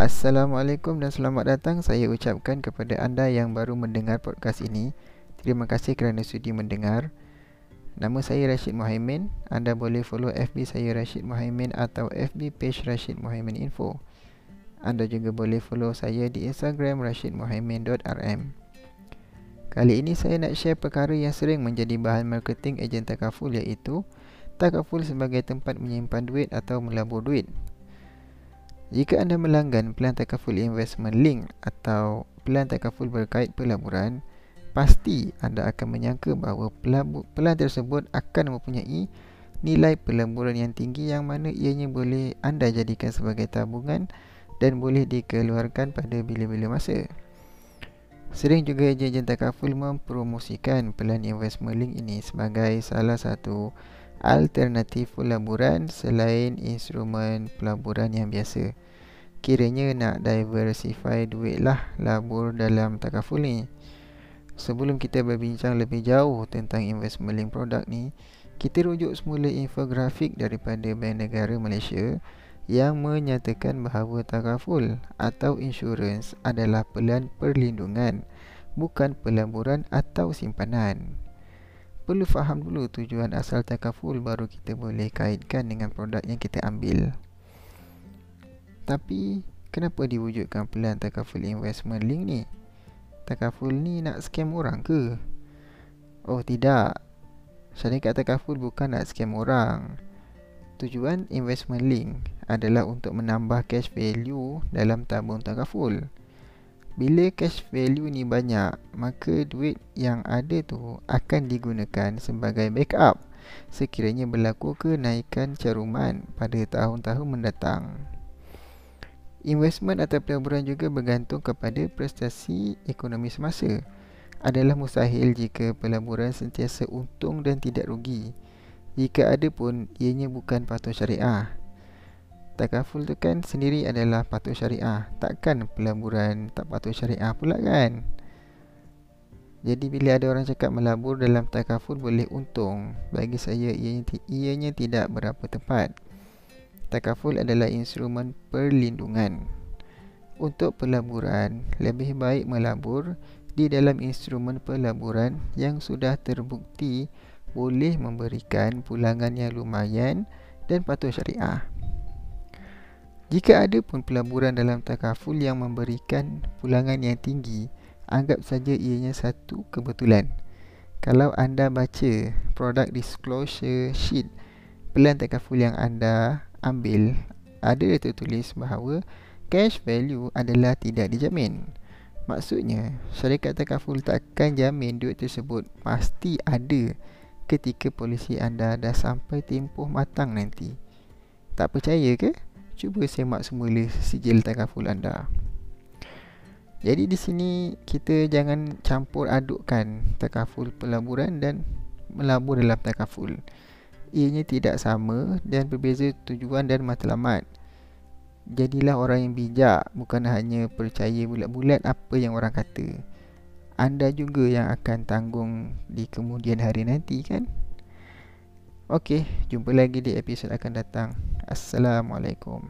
Assalamualaikum dan selamat datang saya ucapkan kepada anda yang baru mendengar podcast ini. Terima kasih kerana sudi mendengar. Nama saya Rashid Mohaimin. Anda boleh follow FB saya Rashid Mohaimin atau FB page Rashid Mohaimin Info. Anda juga boleh follow saya di Instagram rashidmohaimin.rm. Kali ini saya nak share perkara yang sering menjadi bahan marketing ejen takaful iaitu takaful sebagai tempat menyimpan duit atau melabur duit. Jika anda melanggan pelan takaful investment link atau pelan takaful berkait pelaburan, pasti anda akan menyangka bahawa pelan tersebut akan mempunyai nilai pelaburan yang tinggi yang mana ianya boleh anda jadikan sebagai tabungan dan boleh dikeluarkan pada bila-bila masa. Sering juga ejen-ejen takaful mempromosikan pelan investment link ini sebagai salah satu alternatif pelaburan selain instrumen pelaburan yang biasa. Kiranya nak diversify duit lah labur dalam takaful ni. Sebelum kita berbincang lebih jauh tentang investment link produk ni, kita rujuk semula infografik daripada Bank Negara Malaysia yang menyatakan bahawa takaful atau insurans adalah pelan perlindungan, bukan pelaburan atau simpanan perlu faham dulu tujuan asal takaful baru kita boleh kaitkan dengan produk yang kita ambil. Tapi kenapa diwujudkan pelan takaful investment link ni? Takaful ni nak scam orang ke? Oh tidak. Syarikat takaful bukan nak scam orang. Tujuan investment link adalah untuk menambah cash value dalam tabung takaful. Bila cash value ni banyak, maka duit yang ada tu akan digunakan sebagai backup sekiranya berlaku kenaikan caruman pada tahun-tahun mendatang. Investment atau pelaburan juga bergantung kepada prestasi ekonomi semasa. Adalah mustahil jika pelaburan sentiasa untung dan tidak rugi. Jika ada pun, ianya bukan patuh syariah takaful tu kan sendiri adalah patuh syariah. Takkan pelaburan tak patuh syariah pula kan? Jadi bila ada orang cakap melabur dalam takaful boleh untung. Bagi saya ianya, ianya tidak berapa tepat. Takaful adalah instrumen perlindungan. Untuk pelaburan lebih baik melabur di dalam instrumen pelaburan yang sudah terbukti boleh memberikan pulangan yang lumayan dan patuh syariah jika ada pun pelaburan dalam takaful yang memberikan pulangan yang tinggi, anggap saja ianya satu kebetulan. Kalau anda baca product disclosure sheet pelan takaful yang anda ambil, ada tertulis bahawa cash value adalah tidak dijamin. Maksudnya, syarikat takaful takkan jamin duit tersebut pasti ada ketika polisi anda dah sampai tempoh matang nanti. Tak percaya ke? Cuba semak semula sijil takaful anda. Jadi di sini kita jangan campur adukkan takaful pelaburan dan melabur dalam takaful. Ianya tidak sama dan berbeza tujuan dan matlamat. Jadilah orang yang bijak bukan hanya percaya bulat-bulat apa yang orang kata. Anda juga yang akan tanggung di kemudian hari nanti kan? Okey, jumpa lagi di episod akan datang. Assalamualaikum.